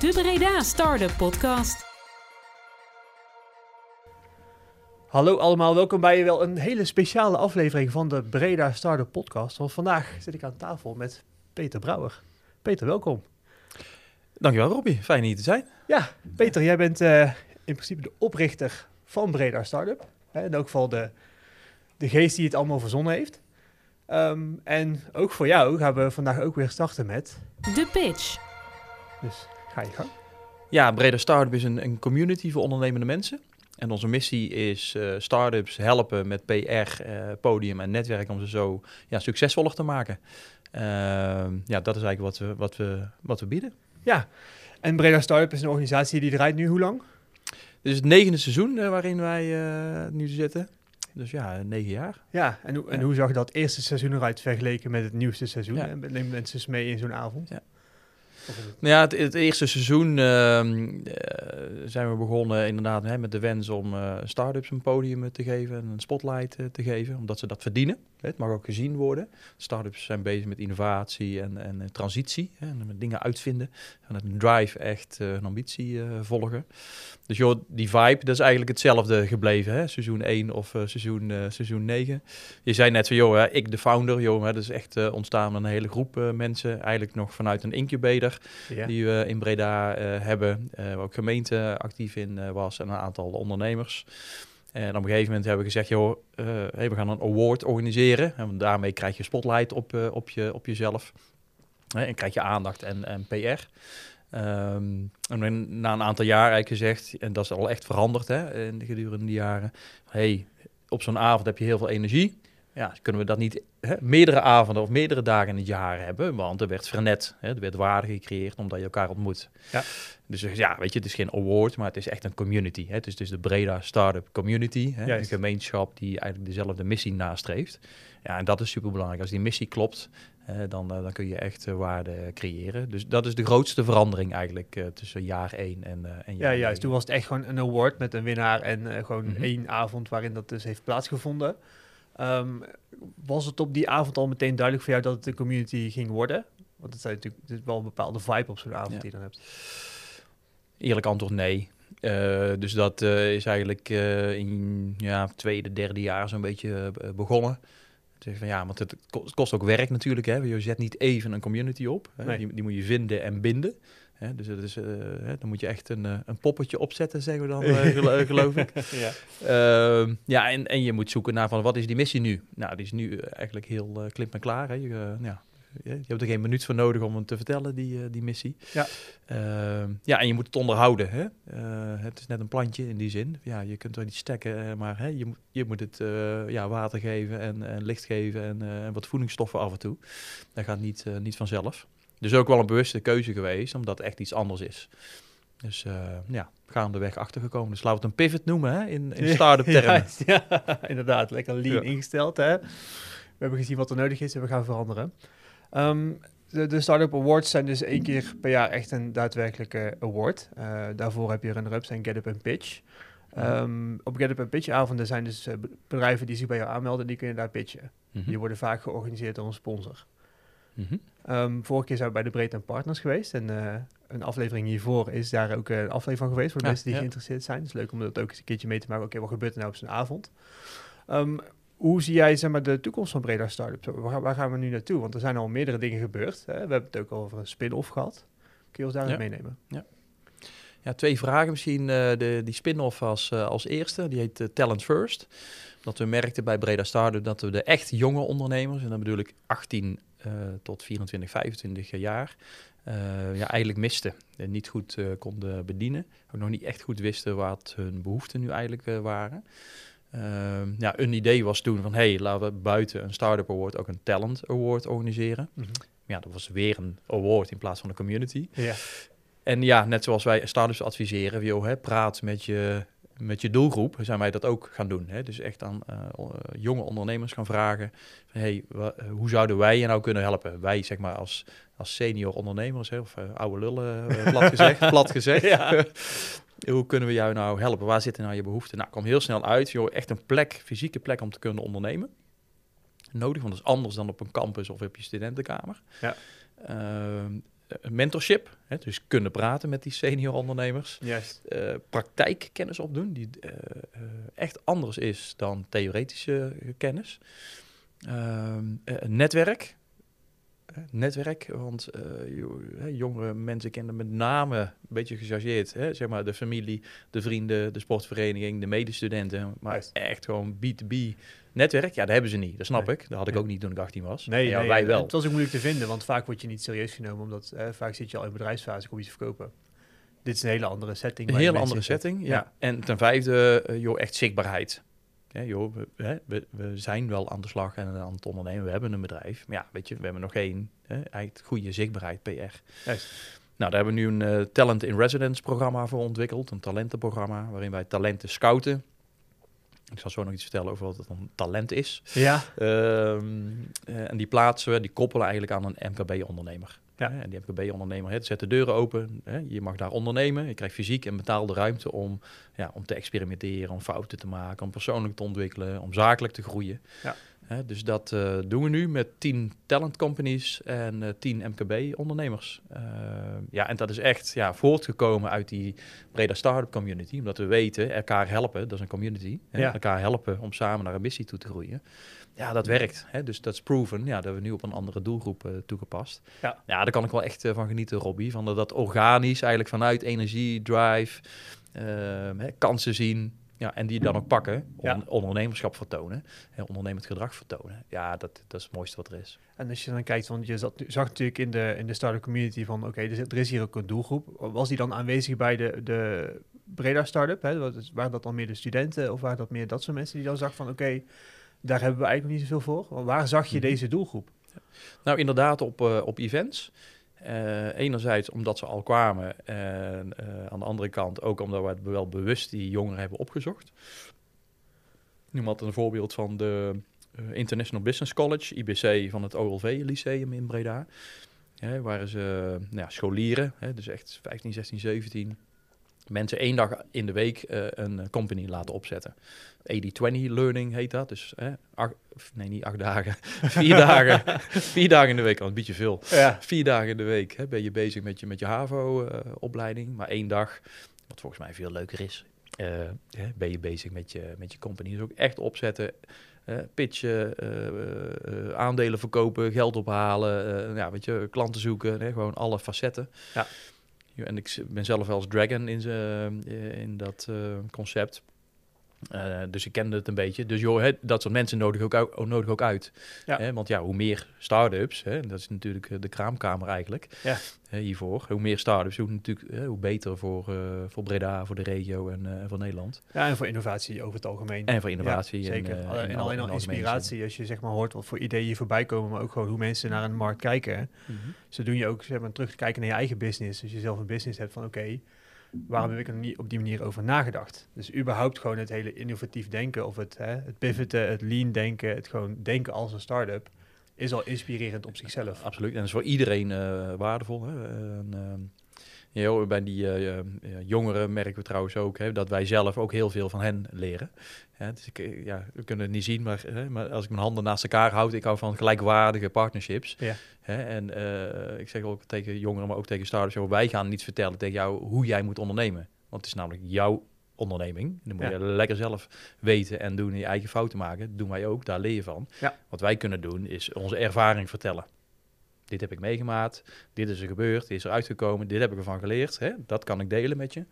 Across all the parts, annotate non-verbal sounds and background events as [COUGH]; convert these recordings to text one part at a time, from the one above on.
De Breda Startup Podcast. Hallo allemaal, welkom bij wel een hele speciale aflevering van de Breda Startup Podcast. Want vandaag zit ik aan tafel met Peter Brouwer. Peter, welkom. Dankjewel Robbie, fijn hier te zijn. Ja, Peter, jij bent uh, in principe de oprichter van Breda Startup. Hè, in elk geval de, de geest die het allemaal verzonnen heeft. Um, en ook voor jou gaan we vandaag ook weer starten met... De Pitch. Dus ga je gang. Ja, Breda Startup is een, een community voor ondernemende mensen. En onze missie is uh, startups helpen met PR, uh, podium en netwerk om ze zo ja, succesvoller te maken. Uh, ja, dat is eigenlijk wat we, wat we, wat we bieden. Ja, en Breda Startup is een organisatie die draait nu hoe lang? Dit is het negende seizoen uh, waarin wij nu zitten. Dus ja, negen jaar. Ja, en, ho en hoe zag dat eerste seizoen eruit vergeleken met het nieuwste seizoen? Ja. Neem mensen mee in zo'n avond. Ja. Nou ja, het, het, eerste seizoen uh, zijn we begonnen inderdaad hè, met de wens om uh, start-ups een podium te geven en een spotlight te geven, omdat ze dat verdienen. Het mag ook gezien worden. Start-ups zijn bezig met innovatie en, en transitie hè, en met dingen uitvinden. En een drive echt een ambitie volgen. Dus joh, die vibe, dat is eigenlijk hetzelfde gebleven. Hè? Seizoen 1 of seizoen, seizoen 9. Je zei net van, joh, hè, ik de founder, joh, hè, dat is echt ontstaan met een hele groep mensen. Eigenlijk nog vanuit een incubator die we in Breda hebben. Waar ook gemeente actief in was en een aantal ondernemers. En op een gegeven moment hebben we gezegd, joh, hey, we gaan een award organiseren. En daarmee krijg je spotlight op, op, je, op jezelf. en krijg je aandacht en, en PR. Um, en na een aantal jaar eigenlijk gezegd, en dat is al echt veranderd hè, in de gedurende die jaren. hey, op zo'n avond heb je heel veel energie ja, kunnen we dat niet hè, meerdere avonden of meerdere dagen in het jaar hebben? Want er werd vernet, hè, er werd waarde gecreëerd omdat je elkaar ontmoet. Ja. Dus ja, weet je, het is geen award, maar het is echt een community. Hè. Het is dus de Breda Startup Community, hè, een gemeenschap die eigenlijk dezelfde missie nastreeft. Ja, en dat is super belangrijk. Als die missie klopt, dan, dan kun je echt waarde creëren. Dus dat is de grootste verandering eigenlijk uh, tussen jaar 1 en, en jaar Ja, juist. Toen was het echt gewoon een award met een winnaar en gewoon mm -hmm. één avond waarin dat dus heeft plaatsgevonden. Um, was het op die avond al meteen duidelijk voor jou dat het een community ging worden? Want het, zijn natuurlijk, het is wel een bepaalde vibe op zo'n avond ja. die je dan hebt. Eerlijk antwoord nee. Uh, dus dat uh, is eigenlijk uh, in ja, tweede, derde jaar zo'n beetje begonnen. Zeg van ja, want het kost ook werk natuurlijk. Hè. Je zet niet even een community op. Hè. Nee. Die, die, moet je vinden en binden. Hè, dus dat is, uh, hè, dan moet je echt een, uh, een poppetje opzetten, zeggen we dan, uh, [LAUGHS] gelo geloof ik. [LAUGHS] ja, uh, ja en, en je moet zoeken naar van wat is die missie nu? Nou, die is nu eigenlijk heel klip en klaar. Hè. Je, ja, je hebt er geen minuut voor nodig om hem te vertellen, die, die missie. Ja. Ehm, ja, en je moet het onderhouden. Hè. het is net een plantje in die zin. Ja, je kunt er niet stekken, maar hè, je, moet, je moet het ja, water geven en, en licht geven en, en wat voedingsstoffen af en toe. Dat gaat niet, niet vanzelf. Dus ook wel een bewuste keuze geweest, omdat het echt iets anders is. Dus uh, ja, gaandeweg achtergekomen. Dus laten we het een pivot noemen hè, in, in [LAUGHS] start-up termen. Ja, [LAUGHS] ja, inderdaad. Lekker lean ja. ingesteld. Hè? We hebben gezien wat er nodig is en we gaan veranderen. Um, de, de Startup Awards zijn dus één keer per jaar echt een daadwerkelijke award. Uh, daarvoor heb je runner-ups en Get Up and Pitch. Um, op Get Up and Pitch avonden zijn dus uh, bedrijven die zich bij jou aanmelden, die kunnen daar pitchen. Mm -hmm. Die worden vaak georganiseerd door een sponsor. Mm -hmm. Um, vorige keer zijn we bij de Breed Partners geweest. En uh, een aflevering hiervoor is daar ook een aflevering van geweest voor de ja, mensen die ja. geïnteresseerd zijn. Het is leuk om dat ook eens een keertje mee te maken. Oké, okay, wat gebeurt er nou op zo'n avond? Um, hoe zie jij zeg maar, de toekomst van Breda Startups? Waar, waar, gaan we nu naartoe? Want er zijn al meerdere dingen gebeurd. Hè? We hebben het ook al over een spin-off gehad. Kun je ons daarin ja. meenemen? Ja. Ja, twee vragen misschien. Uh, de, die spin-off als, uh, als eerste, die heet uh, Talent First. Dat we merkten bij Breda Startup dat we de echt jonge ondernemers, en dan bedoel ik 18 uh, tot 24, 25 jaar, uh, ja, eigenlijk misten. En niet goed uh, konden bedienen. Ook nog niet echt goed wisten wat hun behoeften nu eigenlijk waren. ja, een idee was toen van, hey, laten we buiten een Startup Award ook een Talent Award organiseren. Mm -hmm. Ja, dat was weer een award in plaats van een community. Ja. En ja, net zoals wij startups adviseren, joh, hè, praat met je, met je doelgroep, zijn wij dat ook gaan doen. Hè? Dus echt aan uh, jonge ondernemers gaan vragen, van, hey, hoe zouden wij je nou kunnen helpen? Wij, zeg maar, als, als senior ondernemers, hè, of uh, oude lullen, [LAUGHS] plat gezegd, plat gezegd. Ja. [LAUGHS] hoe kunnen we jou nou helpen? Waar zitten nou je behoeften? Nou, kom heel snel uit, joh, echt een plek, fysieke plek om te kunnen ondernemen. Nodig, want dat is anders dan op een campus of op je studentenkamer. Ja. Mentorship, hè, dus kunnen praten met die senior ondernemers. Juist. Uh, praktijkkennis opdoen, die echt anders is dan theoretische kennis. Ehm, netwerk, netwerk. Want uh, jongere mensen kennen met name, een beetje gechargeerd, hè, zeg maar de familie, de vrienden, de sportvereniging, de medestudenten. Maar echt gewoon B2B netwerk, ja, dat hebben ze niet. Dat snap ik. Dat had ik ook niet toen ik 18 was. Nee, ja, wij wel. Het was ook moeilijk te vinden, want vaak word je niet serieus genomen, omdat vaak zit je al in bedrijfsfase, kom je te verkopen. Dit is een hele andere setting. Een hele andere setting, ja. En ten vijfde, uh, joh, echt zichtbaarheid. Ja, joh, we, we, we, zijn wel aan de slag en aan het ondernemen. We hebben een bedrijf. Maar ja, weet je, we hebben nog geen hè, eigenlijk goede zichtbaarheid, PR. Juist. Nou, daar hebben we nu een uh, Talent in Residence programma voor ontwikkeld. Een talentenprogramma waarin wij talenten scouten. Ik zal zo nog iets vertellen over wat het een talent is. Ja. Uh, en die plaatsen we, die koppelen eigenlijk aan een MKB-ondernemer. Ja. En die MKB-ondernemer zet de deuren open. Hè, je mag daar ondernemen. Je krijgt fysiek en betaalde ruimte om, ja, om te experimenteren, om fouten te maken, om persoonlijk te ontwikkelen, om zakelijk te groeien. Ja. Hè, dus dat uh, doen we nu met 10 talent companies en uh, eh, 10 MKB-ondernemers. Uh, ja, en dat is echt ja, voortgekomen uit die brede start-up community. Omdat we weten, elkaar helpen, dat is een community. Hè, ja. Elkaar helpen om samen naar een missie toe te groeien. Ja, dat werkt. Hè? Dus dat is proven. Ja, dat hebben we nu op een andere doelgroep uh, toegepast. Ja. ja, daar kan ik wel echt uh, van genieten, Robbie. Van dat, dat organisch, eigenlijk vanuit energie, drive, uh, hè, kansen zien. Ja, en die dan ook pakken, on ja. ondernemerschap vertonen, hè, ondernemend gedrag vertonen. Ja, dat, dat is het mooiste wat er is. En als je dan kijkt, want je zat, zag natuurlijk in de, in de start-up community van, oké, okay, er, er, is hier ook een doelgroep. Was die dan aanwezig bij de, de Breda start-up? Hè? Waren dat dan meer de studenten of waren dat meer dat soort mensen die dan zag van, oké, okay, daar hebben we eigenlijk nog niet zoveel voor. Waar zag je deze doelgroep? Nou, inderdaad op, uh, op events. Uh, enerzijds omdat ze al kwamen en uh, aan de andere kant ook omdat we wel bewust die jongeren hebben opgezocht. Noem had een voorbeeld van de International Business College, IBC van het OLV Lyceum in Breda. Hè, waar ze nou ja, scholieren, hè, dus echt 15, 16, 17 mensen één dag in de week uh, een company laten opzetten. 80-20 learning heet dat. Dus eh, acht, nee, niet acht dagen. [LAUGHS] vier dagen. [LAUGHS] Vier dagen in de week, al een beetje veel. Ja. Vier dagen in de week hè, ben je bezig met je, met je HAVO-opleiding. Uh, maar één dag, wat volgens mij veel leuker is, uh, hè, ben je bezig met je, met je company. Dus ook echt opzetten. Uh, pitchen, aandelen verkopen, geld ophalen, ja, weet je, klanten zoeken, hè, gewoon alle facetten. Ja. En ik ben zelf als Dragon in, in dat uh, concept. Uh, dus ik kende het een beetje. Dus joh, hè, dat soort mensen nodig ook, ook, nodig ook uit. Ja. Hè, want ja, hoe meer start-ups, hè, dat is natuurlijk de kraamkamer eigenlijk ja. hiervoor. Hoe meer start-ups, hoe, natuurlijk, hoe beter voor, uh, voor Breda, voor de regio en uh, voor Nederland. Ja, en voor innovatie over het algemeen. En voor innovatie. Ja, zeker. En, en, en alleen al inspiratie, als je zeg maar hoort wat voor ideeën voorbij komen, maar ook gewoon hoe mensen naar een markt kijken. Mm -hmm. Zo doen je ook zeg maar, terug kijken naar je eigen business. Als je zelf een business hebt van oké, okay, waarom heb ik er niet op die manier over nagedacht? Dus überhaupt gewoon het hele innovatief denken of het, hè, het pivoten, het lean denken, het gewoon denken als een start-up, is al inspirerend op zichzelf. Absoluut, en dat is voor iedereen uh, waardevol. Hè? En, ja, bij die uh, jongeren merken we trouwens ook hè, dat wij zelf ook heel veel van hen leren. Ja, dus ik, ja, we kunnen het niet zien, maar, hè, maar als ik mijn handen naast elkaar houd, ik hou van gelijkwaardige partnerships. Ja. Hè, en uh, ik zeg ook tegen jongeren, maar ook tegen startups, joh, wij gaan niet vertellen tegen jou hoe jij moet ondernemen. Want het is namelijk jouw onderneming. Dan moet Ja. je lekker zelf weten en doen en je eigen fouten maken. Dat doen wij ook, daar leer je van. Ja. Wat wij kunnen doen, is onze ervaring vertellen. Dit heb ik meegemaakt, dit is er gebeurd, dit is er uitgekomen, dit heb ik ervan geleerd. Hè? Dat kan ik delen met je.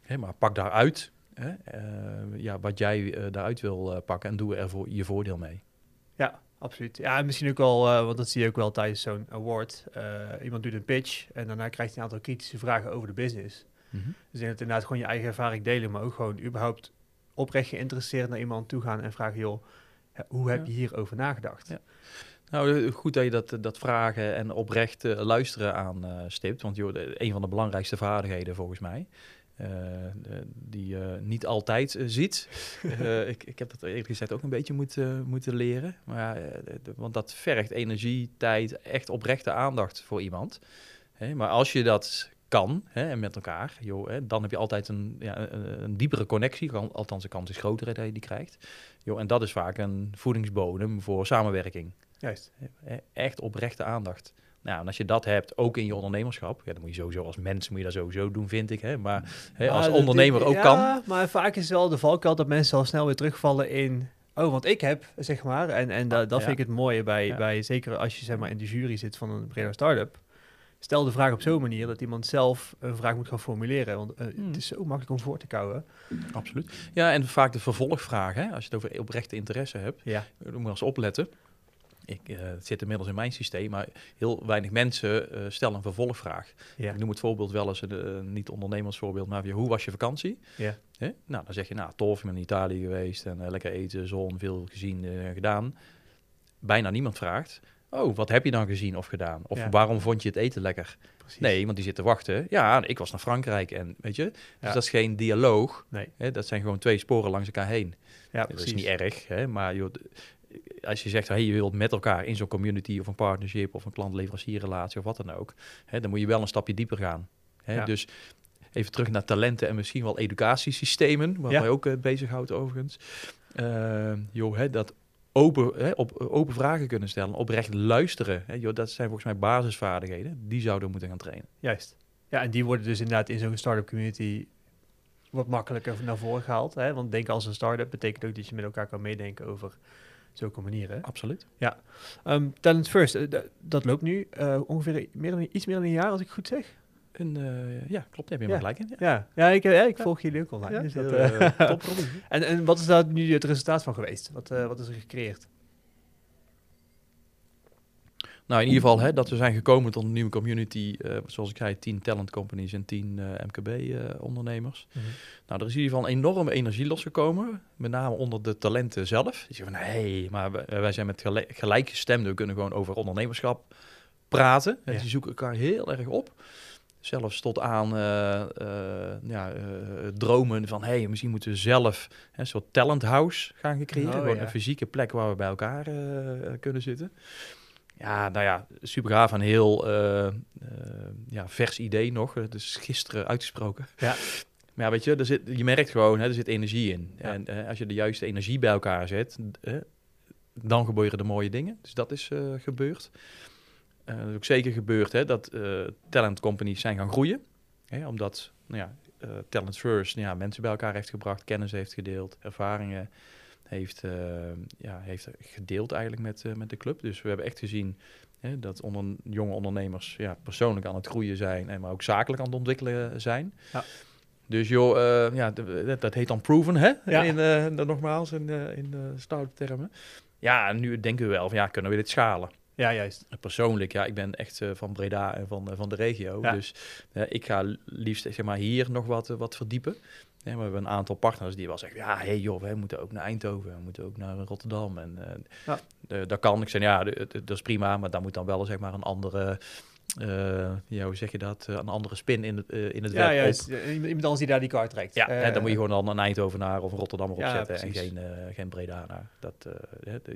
Hè, maar pak daaruit hè? Uh, ja, wat jij uh, daaruit wil uh, pakken en doe er voor je voordeel mee. Ja, absoluut. Ja, en misschien ook wel, uh, want dat zie je ook wel tijdens zo'n award. Uh, iemand doet een pitch en daarna krijgt hij een aantal kritische vragen over de business. Mm -hmm. Dus dat inderdaad gewoon je eigen ervaring delen, maar ook gewoon überhaupt oprecht geïnteresseerd naar iemand toe gaan en vragen, joh, hoe heb je hierover nagedacht? Ja. Nou, goed dat je dat, dat vragen en oprecht uh, luisteren aan stipt. Want joh, een van de belangrijkste vaardigheden volgens mij. Uh, de, die je niet altijd ziet. [LAUGHS] ik, ik heb dat eerlijk gezegd ook een beetje moeten, moeten leren. Maar, de, want dat vergt energie, tijd, echt oprechte aandacht voor iemand. Hè, maar als je dat kan, hè, en met elkaar, joh, hè, dan heb je altijd een, ja, een, een, diepere connectie. Althans, de kans is groter hè, dat je die krijgt. Joh, en dat is vaak een voedingsbodem voor samenwerking. Juist. Echt oprechte aandacht. Nou, en als je dat hebt, ook in je ondernemerschap, ja, dan moet je sowieso als mens moet je dat sowieso doen, vind ik. Hè? Maar hè, als ondernemer ook ja, kan. maar vaak is wel de valkuil dat mensen al snel weer terugvallen in... Oh, want ik heb, zeg maar. En, en da- dat Ja. vind ik het mooie bij, bij... Zeker als je zeg maar, in de jury zit van een brede start-up. Stel de vraag op zo'n manier dat iemand zelf een vraag moet gaan formuleren. Want eh, Hmm. het is zo makkelijk om voor te kouwen. Absoluut. Ja, en vaak de vervolgvraag, hè? als je het over oprechte interesse hebt, Ja. dan moet je eens opletten. Ik, eh, het zit inmiddels in mijn systeem, maar heel weinig mensen eh, stellen een vervolgvraag. Ja. Ik noem het voorbeeld wel eens een eh, niet ondernemersvoorbeeld, maar weer, hoe was je vakantie? Ja. Hè? Nou, dan zeg je, nou, tof, ik ben in Italië geweest en eh, lekker eten, zon, veel gezien en gedaan. Bijna niemand vraagt, oh, wat heb je dan gezien of gedaan? Of Ja. waarom vond je het eten lekker? Precies. Nee, want die zit te wachten. Ja, ik was naar Frankrijk en weet je, dus Ja. dat is geen dialoog. Nee. Hè? Dat zijn gewoon twee sporen langs elkaar heen. Ja, Dat precies. is niet erg, hè? maar joh, als je zegt, hey, je wilt met elkaar in zo'n community of een partnership of een klant-leverancierrelatie of wat dan ook, hè, dan moet je wel een stapje dieper gaan. Hè? Ja. Dus even terug naar talenten en misschien wel educatiesystemen, waar Ja. wij ook uh, bezighoudt overigens. Uh, joh, hè, dat open, hè, op, open vragen kunnen stellen, oprecht luisteren, hè, joh, dat zijn volgens mij basisvaardigheden. Die zouden we moeten gaan trainen. Juist. Ja, en die worden dus inderdaad in zo'n start-up community wat makkelijker naar voren gehaald. Hè? Want denken als een start-up betekent ook dat je met elkaar kan meedenken over zulke manieren. Absoluut. Um, Talent First, uh, dat loopt nu uh, ongeveer meer dan, iets meer dan een jaar, als ik goed zeg. En, uh, ja, klopt. Daar heb je ja. maar gelijk in. Ja, ja, ja ik, ja, ik volg jullie ook online. Ja, dus dat, [LAUGHS] top, [LAUGHS] en, en wat is daar nu het resultaat van geweest? Wat, wat is er gecreëerd? Nou, in ieder geval hè, dat we zijn gekomen tot een nieuwe community, uh, zoals ik zei, 10 talent companies en 10 uh, MKB-ondernemers. Mhm. Nou, er is in ieder geval een enorme energie losgekomen, met name onder de talenten zelf. Die zeggen van, hé, hey, maar wij, wij zijn met gelijk, gelijkgestemden, we kunnen gewoon over ondernemerschap praten. Ja. Die zoeken elkaar heel erg op. Zelfs tot aan ja, dromen van, hé, hey, misschien moeten we zelf een soort talent house gaan creëren. Oh, gewoon ja. een fysieke plek waar we bij elkaar kunnen zitten. Ja, nou ja, super gaaf. Een heel uh, uh, ja, vers idee nog. Dus gisteren uitgesproken. Ja. [LAUGHS] Maar ja, weet je, er zit, je merkt gewoon, hè, er zit energie in. Ja. En uh, als je de juiste energie bij elkaar zet, dan gebeuren er mooie dingen. Dus dat is gebeurd. dat is ook zeker gebeurd hè, dat talent companies zijn gaan groeien. Hè, omdat, nou ja, Talent First nou ja, mensen bij elkaar heeft gebracht, kennis heeft gedeeld, ervaringen heeft, uh, ja, heeft gedeeld eigenlijk met, uh, met de club. Dus we hebben echt gezien hè, dat onder, jonge ondernemers ja, persoonlijk aan het groeien zijn, en maar ook zakelijk aan het ontwikkelen zijn. Ja. Dus joh, uh, ja, dat, dat heet dan proven, hè? Ja. In, uh, nogmaals, in, uh, in start termen. Ja, nu denken we wel van, ja, kunnen we dit schalen? Ja, juist. Persoonlijk, ja, ik ben echt van Breda en van, van de regio. Ja. Dus ik ga liefst zeg maar, hier nog wat, wat verdiepen. Ja, we hebben een aantal partners die wel zeggen, ja, hey joh, wij moeten ook naar Eindhoven, we moeten ook naar Rotterdam. En uh, ja. dat kan. Ik zeg, ja, dat is prima, maar dan moet dan wel zeg maar een andere, uh, ja, hoe zeg je dat, een andere spin in het, uh, in het ja, web juist. op. Iemand anders die daar die kaart trekt. Ja, uh, dan moet je gewoon dan een Eindhovenaar of een Rotterdammer ja, opzetten en geen, geen Bredaanaar. Dat,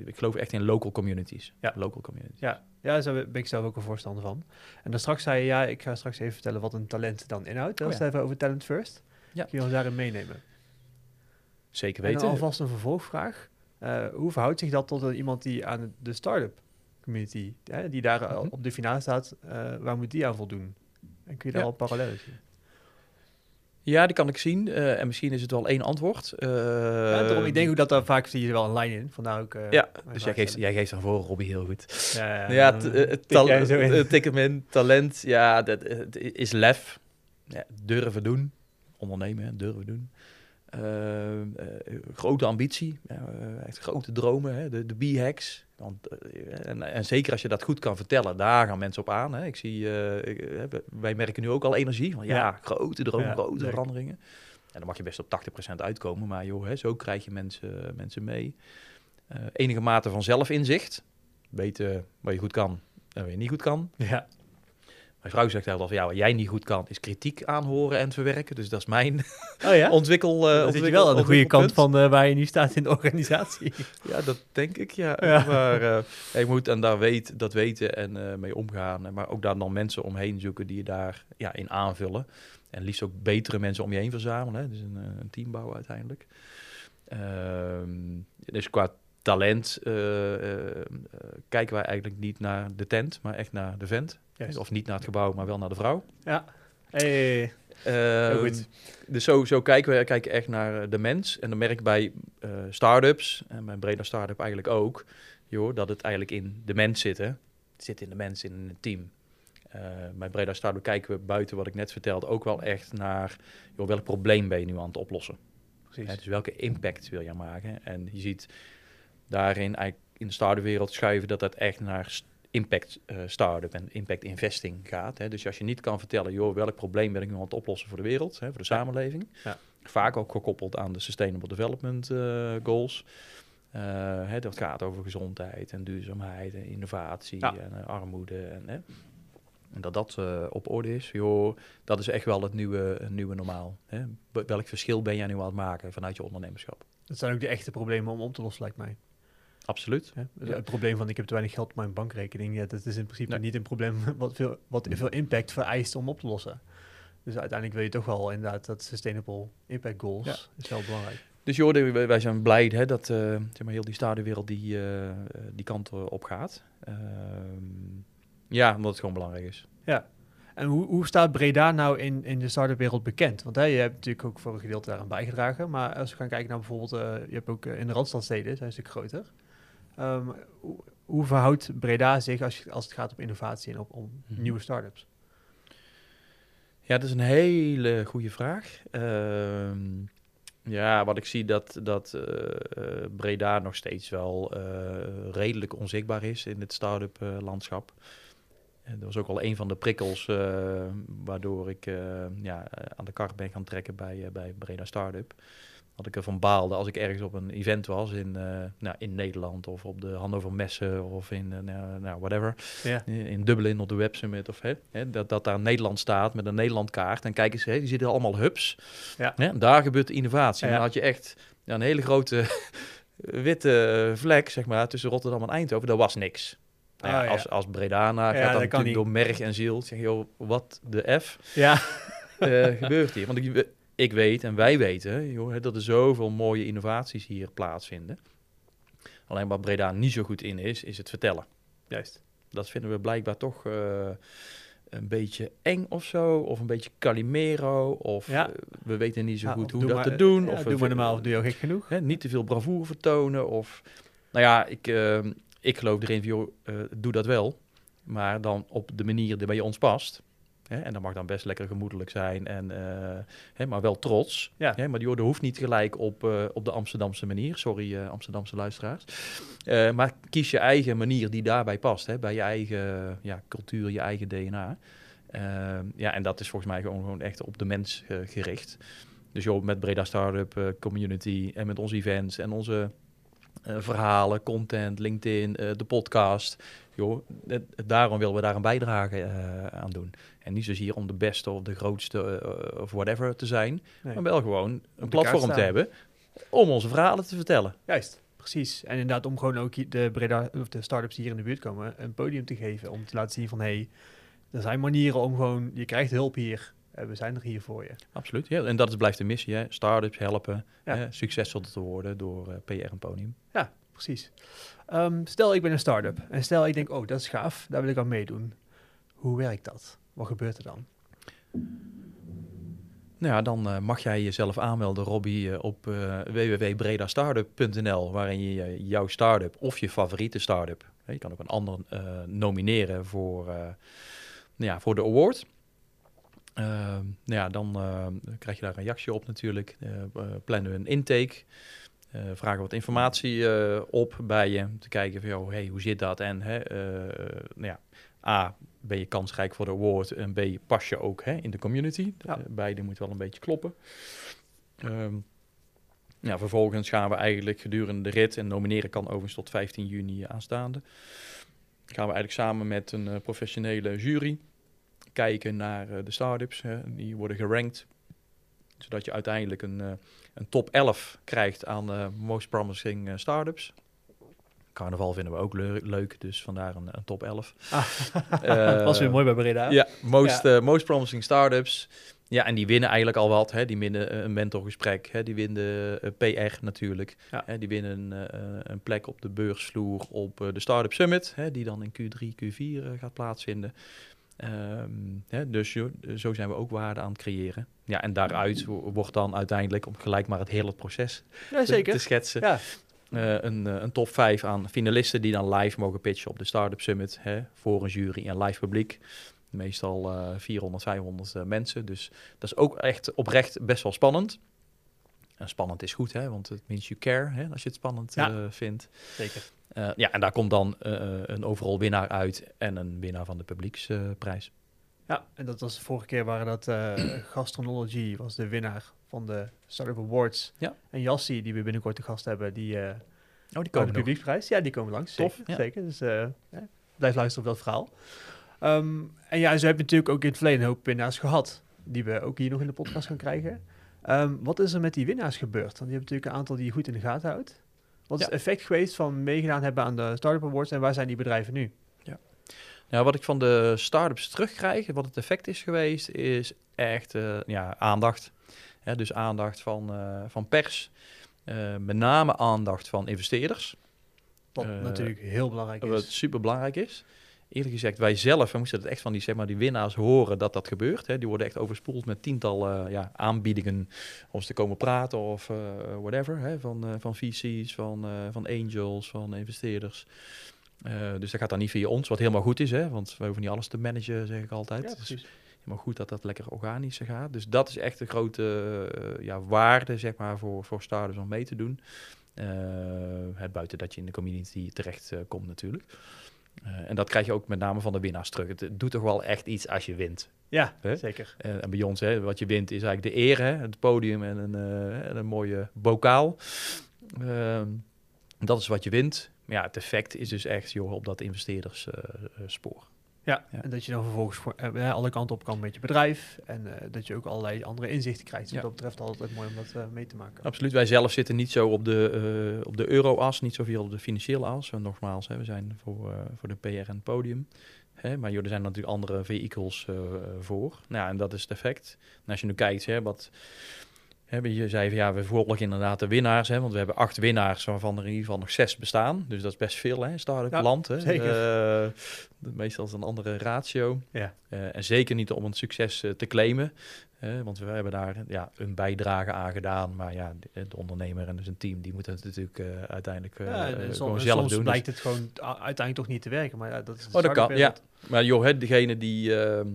ik geloof echt in local communities. Ja. Local communities. Ja, ja daar ben ik zelf ook een voorstander van. En dan straks zei je, ja, ik ga straks even vertellen wat een talent dan inhoudt. Dan Oh, ja. even over Talent First. Ja. Kun je ons daarin meenemen? Zeker En weten. dan alvast een vervolgvraag. Uh, hoe verhoudt zich dat tot een, iemand die aan de start-up community, hè, die daar Mhm. uh, op de finale staat, uh, waar moet die aan voldoen? En kun je daar Ja. al parallellen zien? Ja, die kan ik zien. Uh, en misschien is het wel één antwoord. Uh, ja, daarom, ik denk ook dat daar vaak zie je wel een lijn in. Vandaar ook. Uh, ja, dus jij geeft, jij geeft daarvoor, Robbie, heel goed. Ja, ja, tik in. eh, tik hem in. Talent, ja, dat eh, is lef. Ja, durven doen. Ondernemen, hè, durven doen. Uh, uh, grote ambitie, uh, echt grote dromen, hè, de, de B-hacks. En, en, zeker als je dat goed kan vertellen, daar gaan mensen op aan. Hè. Ik zie, ik, wij merken nu ook al energie van ja, Ja. grote dromen, Ja, grote leuk. veranderingen. En dan mag je best op 80% uitkomen, maar joh, hè, zo krijg je mensen, mensen mee. Uh, enige mate van zelfinzicht, weten wat je goed kan en wat je niet goed kan. Ja. Mijn vrouw zegt altijd al van ja, wat jij niet goed kan, is kritiek aanhoren en verwerken. Dus dat is mijn [LAUGHS] Oh ja? [LAUGHS] ontwikkel. Uh, Dan zit je wel aan de goede kant van uh, waar je nu staat in de organisatie. [LAUGHS] Ja, dat denk ik, ja. Ja. Maar uh, je moet en daar weet, dat weten en mee omgaan. Maar ook daar dan mensen omheen zoeken die je daar ja, in aanvullen. En liefst ook betere mensen om je heen verzamelen. Hè. Dus een, een team bouwen uiteindelijk. Uh, dus qua talent kijken wij eigenlijk niet naar de tent, maar echt naar de vent. Of niet naar het gebouw, maar wel naar de vrouw. Ja. Hey. Uh, goed. Dus zo, zo kijken we kijken echt naar de mens. En dan merk ik bij uh, start-ups, en bij Breda Startup eigenlijk ook, joh, dat het eigenlijk in de mens zit. Hè? Het zit in de mens, in een team. Uh, bij Breda Startup kijken we buiten wat ik net vertelde ook wel echt naar joh, welk probleem ben je nu aan het oplossen. Precies. dus welke impact wil je maken? En je ziet daarin eigenlijk in de start-up wereld schuiven dat dat echt naar impact uh, start-up en impact investing gaat. Hè. Dus als je niet kan vertellen, joh, welk probleem ben ik nu aan het oplossen voor de wereld, hè, voor de samenleving. Ja. Vaak ook gekoppeld aan de Sustainable Development uh, Goals. Uh, hè, dat gaat over gezondheid en duurzaamheid en innovatie en armoede. En, hè. en dat dat op orde is, joh, dat is echt wel het nieuwe, nieuwe normaal. Hè. Welk verschil ben jij nu aan het maken vanuit je ondernemerschap? Dat zijn ook de echte problemen om op te lossen, lijkt mij. Absoluut. Ja, Het probleem van ik heb te weinig geld op mijn bankrekening, ja, dat is in principe niet een probleem [LAUGHS] wat veel, wat veel impact vereist om op te lossen. Dus uiteindelijk wil je toch wel inderdaad dat sustainable impact goals ja. is wel belangrijk. Dus joh, wij zijn blij hè, dat uh, zeg maar, heel die stadewereld die, uh, die kant op gaat. Uh, ja, omdat het gewoon belangrijk is. Ja. En hoe, hoe staat Breda nou in, in de start-up wereld bekend? Want hè, je hebt natuurlijk ook voor een gedeelte daaraan bijgedragen. Maar als we gaan kijken naar bijvoorbeeld, je hebt ook in de Randstadsteden, zijn een stuk groter. Um, hoe, hoe, verhoudt Breda zich als, als het gaat om innovatie en op, om mhm. nieuwe start-ups? Ja, dat is een hele goede vraag. Uh, ja, wat ik zie dat, dat uh, Breda nog steeds wel uh, redelijk onzichtbaar is in het start-up landschap. En dat was ook al een van de prikkels waardoor ik ja, aan de kar ben gaan trekken bij, bij Breda Startup dat ik ervan baalde als ik ergens op een event was in, uh, nou, in Nederland of op de Hannover Messen of in uh, nou, whatever. Ja. In Dublin op de Web Summit of hè, dat, dat daar Nederland staat met een Nederland kaart. En kijk eens, hè, die zitten allemaal hubs. Ja. Hè, daar gebeurt innovatie. En dan had je echt ja, een hele grote [LAUGHS] witte vlek, zeg maar, tussen Rotterdam en Eindhoven. Daar was niks. Nou oh, als, als Bredana gaat dat natuurlijk door merg en ziel. Zeg je, wat de F ja. uh, gebeurt hier? Want ik, ik weet en wij weten joh, dat er zoveel mooie innovaties hier plaatsvinden. Alleen wat Breda niet zo goed in is, is het vertellen. Juist. Dat vinden we blijkbaar toch uh, een beetje eng of zo. Of een beetje Calimero. Of ja. uh, we weten niet zo goed hoe dat maar, te doen. Ja, of doe maar normaal of doe je gek genoeg. Hè, niet te veel bravoure vertonen. Of, nou ja, ik, uh, ik geloof erin van, joh, doe dat wel. Maar dan op de manier die bij ons past. Hè, en dat mag dan best lekker gemoedelijk zijn, en, uh, hè, maar wel trots. Ja. Hè, maar die orde hoeft niet gelijk op, uh, op de Amsterdamse manier. Sorry, uh, Amsterdamse luisteraars. maar kies je eigen manier die daarbij past. Hè, bij je eigen ja, cultuur, je eigen DNA. ja, en dat is volgens mij gewoon, gewoon echt op de mens gericht. Dus joh, met Breda Startup Community en met onze events en onze verhalen, content, LinkedIn, de podcast joh, daarom willen we daar een bijdrage uh, aan doen. En niet zozeer om de beste of de grootste of whatever te zijn, maar wel gewoon een platform te hebben om onze verhalen te vertellen. Juist, precies. En inderdaad om gewoon ook de, Breda, of de start-ups die hier in de buurt komen een podium te geven. Om te laten zien van, hé, hey, er zijn manieren om gewoon, je krijgt hulp hier. We zijn er hier voor je. Absoluut, ja. En dat is, blijft de missie, hè. Start-ups helpen, ja. succesvol te worden door PR en podium. Ja, precies. Um, stel, ik ben een start-up. En stel, ik denk, oh, dat is gaaf, daar wil ik aan meedoen. Hoe werkt dat? Wat gebeurt er dan? Nou ja, dan uh, mag jij jezelf aanmelden, Robbie, uh, op uh, www.bredastartup.nl, waarin je jouw start-up of je favoriete start-up, je kan ook een ander nomineren voor, nou ja, voor de award. Ehm, nou ja, dan krijg je daar een reactie op natuurlijk. plannen we een intake. Uh, vragen wat informatie uh, op bij je. Te kijken van, joh, hey, hoe zit dat? En hè, uh, nou ja, A, ben je kansrijk voor de award. En B, pas je ook hè, in de community. Ja. beide moet wel een beetje kloppen. Um, ja, vervolgens gaan we eigenlijk gedurende de rit, en nomineren kan overigens tot 15 juni aanstaande, gaan we eigenlijk samen met een professionele jury kijken naar de start-ups. die worden gerankt, zodat je uiteindelijk een een top 11 krijgt aan uh, Most Promising Startups. Carnaval vinden we ook leuk, dus vandaar een, een top 11. Ah, [LAUGHS] was weer mooi bij Breda. Ja, Most, ja. most Promising Startups. ja, en die winnen eigenlijk al wat. Hè. Die winnen eh, een mentorgesprek, hè. die winnen PR natuurlijk. Ja. Hè. Die winnen uh, een plek op de beursvloer op de Startup Summit, hè, die dan in Q3, Q4 gaat plaatsvinden. Um, hè, dus jo, zo zijn we ook waarde aan het creëren. Ja, en daaruit wordt dan uiteindelijk, om gelijk maar het hele proces ja, zeker. Te, te schetsen, ja. uh, een, een top 5 aan finalisten die dan live mogen pitchen op de Startup Summit. Hè, voor een jury en live publiek. Meestal uh, 400, 500 uh, mensen. Dus dat is ook echt oprecht best wel spannend. En spannend is goed, hè, want het means you care hè, als je het spannend ja. uh, vindt. Zeker. Uh, ja, en daar komt dan uh, een overal winnaar uit en een winnaar van de publieksprijs. ja, en dat was de vorige keer waren dat [CLEARS THROAT] Gastronology was de winnaar van de Startup Awards. Ja. En Jassi, die we binnenkort te gast hebben, die, oh, die de komen publieksprijs. Ja, die komen langs. Tof, Zeker. ja. zeker. Dus ja, blijf luisteren op dat verhaal. Um, en ja, ze hebben natuurlijk ook in het verleden een hoop winnaars gehad, die we ook hier nog in de podcast gaan krijgen. Um, wat is er met die winnaars gebeurd? Want die hebben natuurlijk een aantal die je goed in de gaten houdt. Wat is Ja. het effect geweest van meegedaan hebben aan de Startup Awards en waar zijn die bedrijven nu? Ja, wat ik van de start-ups terugkrijg, wat het effect is geweest, is echt uh, ja, aandacht. Dus aandacht van, uh, van pers, uh, met name aandacht van investeerders. Wat natuurlijk heel belangrijk is. Wat super belangrijk is. Eerlijk gezegd, wij zelf we moesten het echt van die, zeg maar, die winnaars horen dat dat gebeurt. Hè. Die worden echt overspoeld met tientallen ja, aanbiedingen om ze te komen praten of uh, whatever. Hè. Van, uh, van VC's, van, uh, van angels, van investeerders. Dus dat gaat dan niet via ons, wat helemaal goed is, hè, want we hoeven niet alles te managen, zeg ik altijd. Ja, Het precies. helemaal goed dat dat lekker organisch gaat. Dus dat is echt een grote ja, waarde, zeg maar, voor, voor starters om mee te doen. Het buiten dat je in de community terecht komt natuurlijk. Uh, en dat krijg je ook met name van de winnaars terug. Het, het doet toch wel echt iets als je wint. Ja, Hè? zeker. Uh, en bij ons, hè, wat je wint, is eigenlijk de eer, hè, het podium en een, uh, en een mooie bokaal. Uh, dat is wat je wint. Maar ja, het effect is dus echt joh, op dat investeerdersspoor. Ja, ja, en dat je dan vervolgens voor, uh, alle kanten op kan met je bedrijf. En uh, dat je ook allerlei andere inzichten krijgt. Ja. wat dat betreft altijd mooi om dat uh, mee te maken. Absoluut. Wij zelf zitten niet zo op de, uh, op de euro-as, niet zoveel op de financiële as. En nogmaals, hè, we zijn voor, voor de PR en het podium. Hè, maar joh, er zijn natuurlijk andere vehicles voor. Nou, ja, en dat is het effect. En als je nu kijkt, hè, wat... Hè, je zei van ja, we volgen inderdaad de winnaars, hè, want we hebben acht winnaars, waarvan er in ieder geval nog zes bestaan. Dus dat is best veel, hè, start-up Ja, land. Hè. zeker. Uh, meestal is een andere ratio. Ja. Uh, en zeker niet om een succes uh, te claimen. Want we hebben daar ja, een bijdrage aan gedaan. Maar ja, de, de ondernemer en zijn team, die moeten het natuurlijk uiteindelijk ja, gewoon soms, zelf soms doen. blijkt het gewoon uiteindelijk toch niet te werken. Maar ja, dat is oh, dat kan, ja. Maar joh, hè, degene die ehm,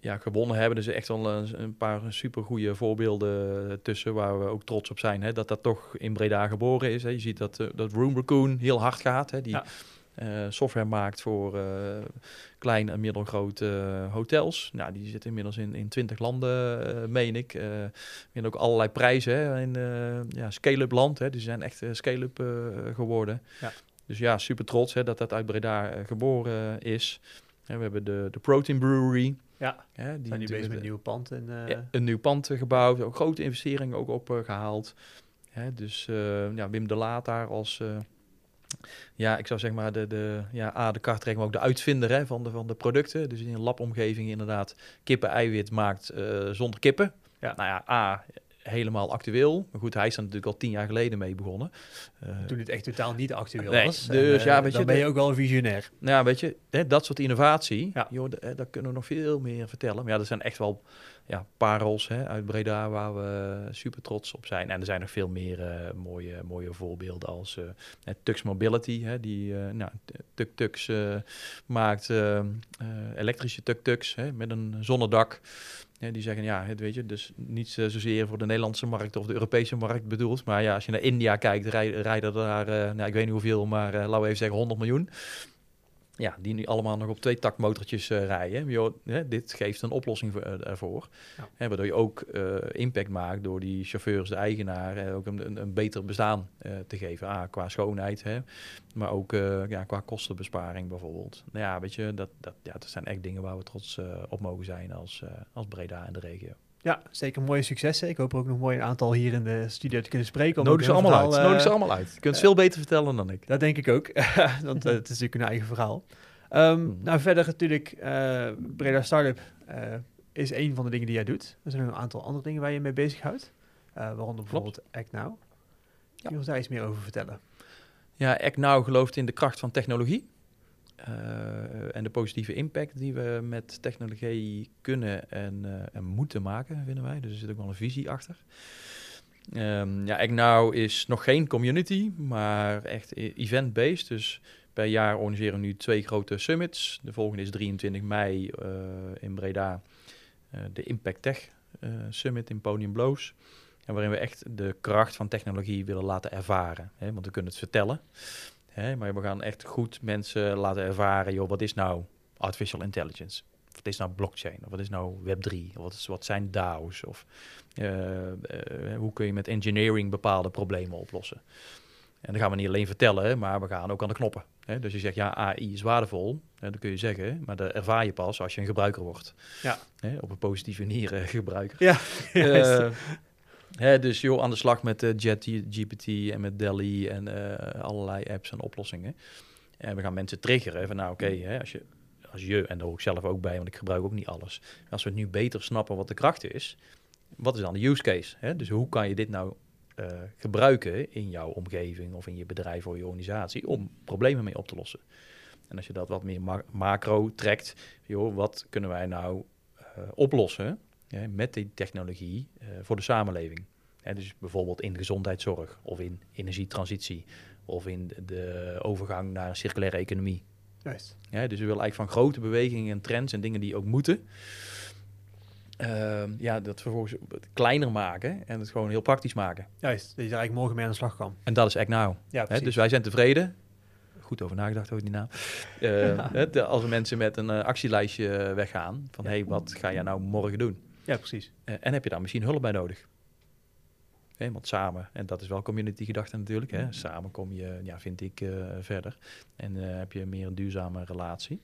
ja, gewonnen hebben, dus echt wel een, een paar supergoeie voorbeelden tussen waar we ook trots op zijn. Hè, dat dat toch in Breda geboren is. Hè. Je ziet dat, uh, dat Room Raccoon heel hard gaat. Hè, die Ja. uh, software maakt voor uh, klein en middelgrote hotels. Nou, die zitten inmiddels in, in 20 landen, meen ik. Uh, ook allerlei prijzen hè, in ja, scale-up land. Hè. Die zijn echt scale-up geworden. Ja. Dus ja, super trots hè, dat dat uit Breda geboren is. En we hebben de, de Protein Brewery. Ja, hè, die zijn nu bezig met een nieuw pand. En, uh... ja, een nieuw pand gebouwd. Ook grote investeringen ook opgehaald. Hè, dus uh, ja, Wim de Laat daar als... Uh, ja, ik zou zeg maar de, de, ja, A, de kartrek, maar ook de uitvinder hè, van, de, van de producten. Dus in een labomgeving inderdaad kippen-eiwit maakt uh, zonder kippen. Ja. Nou ja, A, helemaal actueel. Maar goed, hij is er natuurlijk al tien jaar geleden mee begonnen. Uh, Toen het echt totaal niet actueel nee, was. Dus en, ja, weet dan je, ben je ook wel een visionair. Nou, weet je, hè, dat soort innovatie, ja. joh, daar kunnen we nog veel meer vertellen. Maar ja, er zijn echt wel ja, parels hè, uit Breda waar we super trots op zijn. En er zijn nog veel meer uh, mooie, mooie voorbeelden als uh, Tux Mobility, hè, die uh, nou, tuk-tuks maakt, elektrische tuk-tuks met een zonnedak. Ja, die zeggen, ja, het weet je, dus niet zozeer voor de Nederlandse markt of de Europese markt bedoeld. Maar ja, als je naar India kijkt, rijden, rijden daar, uh, nou, ik weet niet hoeveel, maar uh, laten we even zeggen 100 miljoen. Ja, die nu allemaal nog op twee takmotortjes uh, rijden. Hè, dit geeft een oplossing voor, ervoor. Ja. Hè, waardoor je ook impact maakt door die chauffeurs, de eigenaar, ook een, een, een beter bestaan te geven. Ah, qua schoonheid, hè, maar ook ja, qua kostenbesparing bijvoorbeeld. Nou ja, weet je, dat, dat, ja, dat zijn echt dingen waar we trots op mogen zijn als, als Breda en de regio. Ja, zeker mooie successen. Ik hoop ook nog mooi een aantal hier in de studio te kunnen spreken. Nodig ze allemaal verhaal, uit. Nodig ze allemaal uit. Je kunt uh, veel beter vertellen dan ik. Dat denk ik ook, [LAUGHS] want uh, [LAUGHS] het is natuurlijk een eigen verhaal. Um, hmm. Nou, verder natuurlijk Breda Startup. is een van de dingen die jij doet. Er zijn nog een aantal andere dingen waar je mee bezighoudt. Uh, waaronder bijvoorbeeld Act Now. Ja. Kun je ons daar iets meer over vertellen? Ja, Act Now gelooft in de kracht van technologie. Uh, en de positieve impact die we met technologie kunnen en, uh, en, moeten maken, vinden wij. Dus er zit ook wel een visie achter. Um, ja, ActNow is nog geen community, maar echt e-, event-based. Dus per jaar organiseren we nu twee grote summits. De volgende is 23 mei uh, in Breda, de Impact Tech Summit in Podium Blows. En waarin we echt de kracht van technologie willen laten ervaren. Hè? Want we kunnen het vertellen. Hè? Maar we gaan echt goed mensen laten ervaren, joh, wat is nou artificial intelligence? Wat is nou blockchain? Of wat is nou Web3? Of wat, is, wat zijn DAO's? Of uh, uh, hoe kun je met engineering bepaalde problemen oplossen? En dan gaan we niet alleen vertellen, maar we gaan ook aan de knoppen. Hè? Dus je zegt, ja, AI is waardevol. Hè, dat kun je zeggen, maar dat ervaar je pas als je een gebruiker wordt. Ja. Hè? Op een positieve manier uh, gebruiker. Ja, [LAUGHS] Dus joh, aan de slag met uh, GPT en met Delhi en uh, allerlei apps en oplossingen. En we gaan mensen triggeren van nou oké, als je als je, en daar hoor ik zelf ook bij, want ik gebruik ook niet alles. Als we het nu beter snappen wat de kracht is, wat is dan de use case? Hè? Dus hoe kan je dit nou uh, gebruiken in jouw omgeving of in je bedrijf of je organisatie om problemen mee op te lossen? En als je dat wat meer ma macro trekt, joh, wat kunnen wij nou oplossen hè, met die technologie uh, voor de samenleving? Hè, dus bijvoorbeeld in gezondheidszorg of in energietransitie of in de overgang naar een circulaire economie. Juist. Ja, dus we willen eigenlijk van grote bewegingen en trends en dingen die ook moeten, uh, ja, dat vervolgens kleiner maken en het gewoon heel praktisch maken. Juist, dat je er eigenlijk morgen mee aan de slag kan. En dat is Act Now. Ja, Hè, dus wij zijn tevreden. Goed over nagedacht over die naam. [LAUGHS] Uh, ja. de, als mensen met een uh, actielijstje weggaan van, ja. hey, wat ga jij nou morgen doen? Ja, precies. Uh, en heb je daar misschien hulp bij nodig? Hè, want samen, en dat is wel community gedachte natuurlijk, hè, samen kom je, ja, vind ik, uh, verder. En uh, heb je meer een duurzame relatie.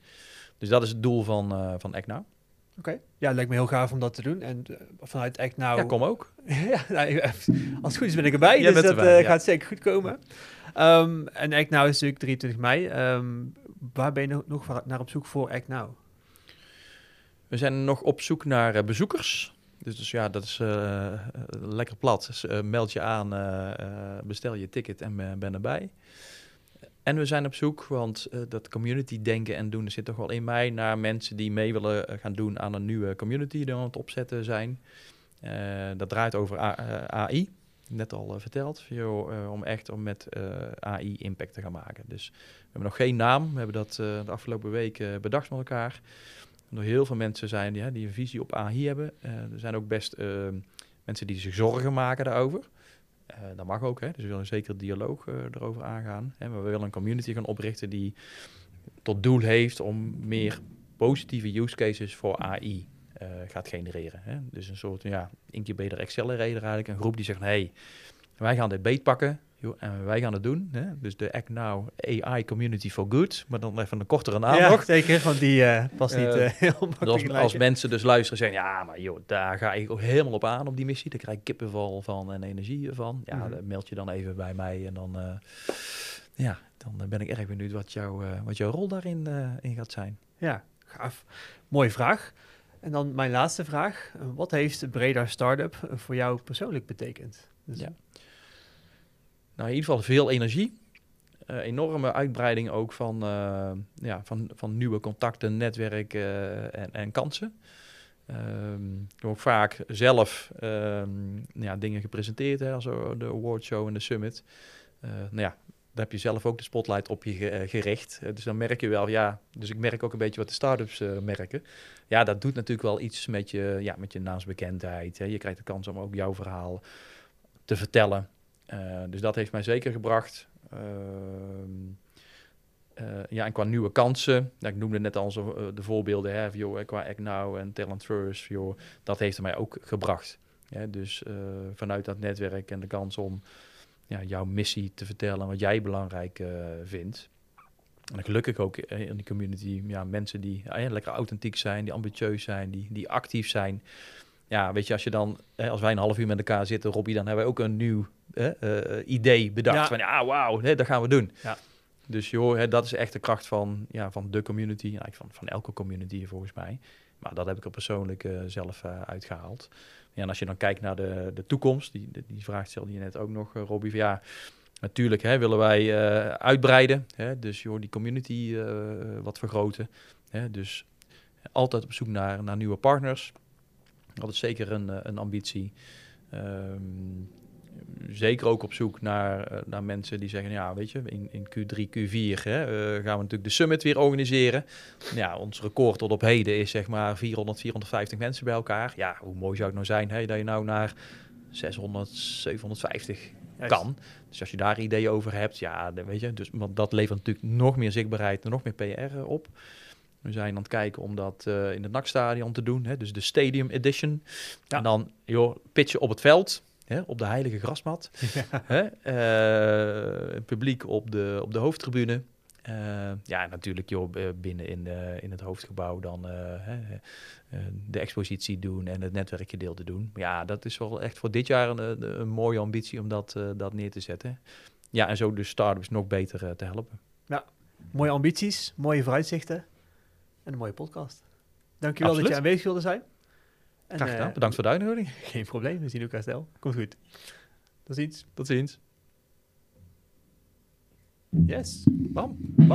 Dus dat is het doel van, uh, van Act Now. Oké, okay. ja, het lijkt me heel gaaf om dat te doen. En vanuit Act Now... Ja, kom ook. [LAUGHS] ja, nou, als het goed is ben ik erbij, Jij dus dat erbij, ja. gaat zeker goed komen. Um, en Act Now is natuurlijk 23 mei. Um, waar ben je nog naar op zoek voor Act Now? We zijn nog op zoek naar bezoekers. Dus, dus ja, dat is uh, lekker plat. Dus, meld je aan, bestel je ticket en ben erbij. En we zijn op zoek, want dat community denken en doen zit toch wel in mij, naar mensen die mee willen gaan doen aan een nieuwe community die aan het opzetten zijn. dat draait over AI, net al verteld, om echt om met AI impact te gaan maken. Dus we hebben nog geen naam, we hebben dat de afgelopen weken bedacht met elkaar door heel veel mensen zijn die, een visie op AI hebben. Uh, er zijn ook best uh, mensen die zich zorgen maken daarover. Uh, dat mag ook, hè? dus we willen zeker dialoog erover aangaan. Hè? We willen een community gaan oprichten die tot doel heeft om meer positieve use cases voor AI gaat genereren. Hè? Dus een soort ja, incubator accelerator eigenlijk, een groep die zegt, hey, wij gaan dit beetpakken, En wij gaan het doen. Hè? Dus de Act Now AI Community for Good. Maar dan even een kortere naam ja, nog. zeker. Want die uh, past niet uh, [LAUGHS] heel makkelijk. Als, als mensen dus luisteren zeggen... Ja, maar joh, daar ga ik ook helemaal op aan op die missie. Daar krijg ik kippenval van en energie van. Ja, mm -hmm. meld je dan even bij mij. En dan, uh, ja, dan ben ik erg benieuwd wat, jou, wat jouw rol daarin in gaat zijn. Ja, gaaf. Mooie vraag. En dan mijn laatste vraag. Wat heeft Breda Startup voor jou persoonlijk betekend? Dus ja. Nou, in ieder geval veel energie. Uh, enorme uitbreiding ook van, uh, ja, van, van nieuwe contacten, netwerk uh, en, en kansen. Um, ik ook vaak zelf um, ja, dingen gepresenteerd, hè, als de awardshow en de summit. nou ja, daar heb je zelf ook de spotlight op je gericht. dus dan merk je wel, ja, dus ik merk ook een beetje wat de start-ups merken. Ja, dat doet natuurlijk wel iets met je, ja, met je naamsbekendheid. Hè. Je krijgt de kans om ook jouw verhaal te vertellen. Uh, dus dat heeft mij zeker gebracht. Uh, uh, ja, en qua nieuwe kansen, ik noemde net al zo, de voorbeelden, hè, qua Act en Talent First, dat heeft mij ook gebracht. Dus vanuit dat netwerk en de kans om ja, jouw missie te vertellen, wat jij belangrijk vindt. En gelukkig ook in die community ja, mensen die lekker authentiek zijn, die ambitieus zijn, die, die actief zijn ja, weet je, als je dan, hè, als wij een half uur met elkaar zitten, Robbie, dan hebben we ook een nieuw hè, uh, idee bedacht. Ja. Van ja, wauw, hè, dat gaan we doen. Ja. Dus joh, hè, dat is echt de kracht van, ja, van de community, eigenlijk van, van elke community volgens mij. Maar dat heb ik er persoonlijk zelf uitgehaald. Ja, en als je dan kijkt naar de, de toekomst, die, die vraag stelde je net ook nog, Robbie. Ja, natuurlijk hè, willen wij uitbreiden. Hè, dus joh, die community wat vergroten. Hè, dus altijd op zoek naar, naar nieuwe partners. Dat is zeker een, een ambitie. Um, zeker ook op zoek naar, eh, naar mensen die zeggen, ja, weet je, in, in Q3, Q4 hè, uh, gaan we natuurlijk de summit weer organiseren. Ja, ons record tot op heden is zeg maar 400, 450 mensen bij elkaar. Ja, hoe mooi zou het nou zijn hè, dat je nou naar 600, 750 kan. Dus als je daar ideeën over hebt, ja, dan weet je, dus, want dat levert natuurlijk nog meer zichtbaarheid en nog meer PR op. We zijn aan het kijken om dat uh, in het NAC-stadion te doen, hè, dus de Stadium Edition. Ja. En dan, joh, pitchen op het veld hè, op de heilige grasmat. [LAUGHS] Hè, uh, publiek op de, op de hoofdtribune. Uh, ja, natuurlijk joh, binnen in, in het hoofdgebouw dan de expositie doen en het netwerkgedeelte doen. Ja, dat is wel echt voor dit jaar een, een mooie ambitie om dat, dat neer te zetten. Ja, en zo de start-ups nog beter te helpen. Ja, mooie ambities, mooie vooruitzichten en een mooie podcast. Dankjewel Absoluut. dat je aanwezig wilde zijn. En, Graag gedaan. Uh, Bedankt voor de uitnodiging. [LAUGHS] Geen probleem. We zien elkaar snel. Komt goed. Tot ziens. Tot ziens. Yes. Bam. Bam.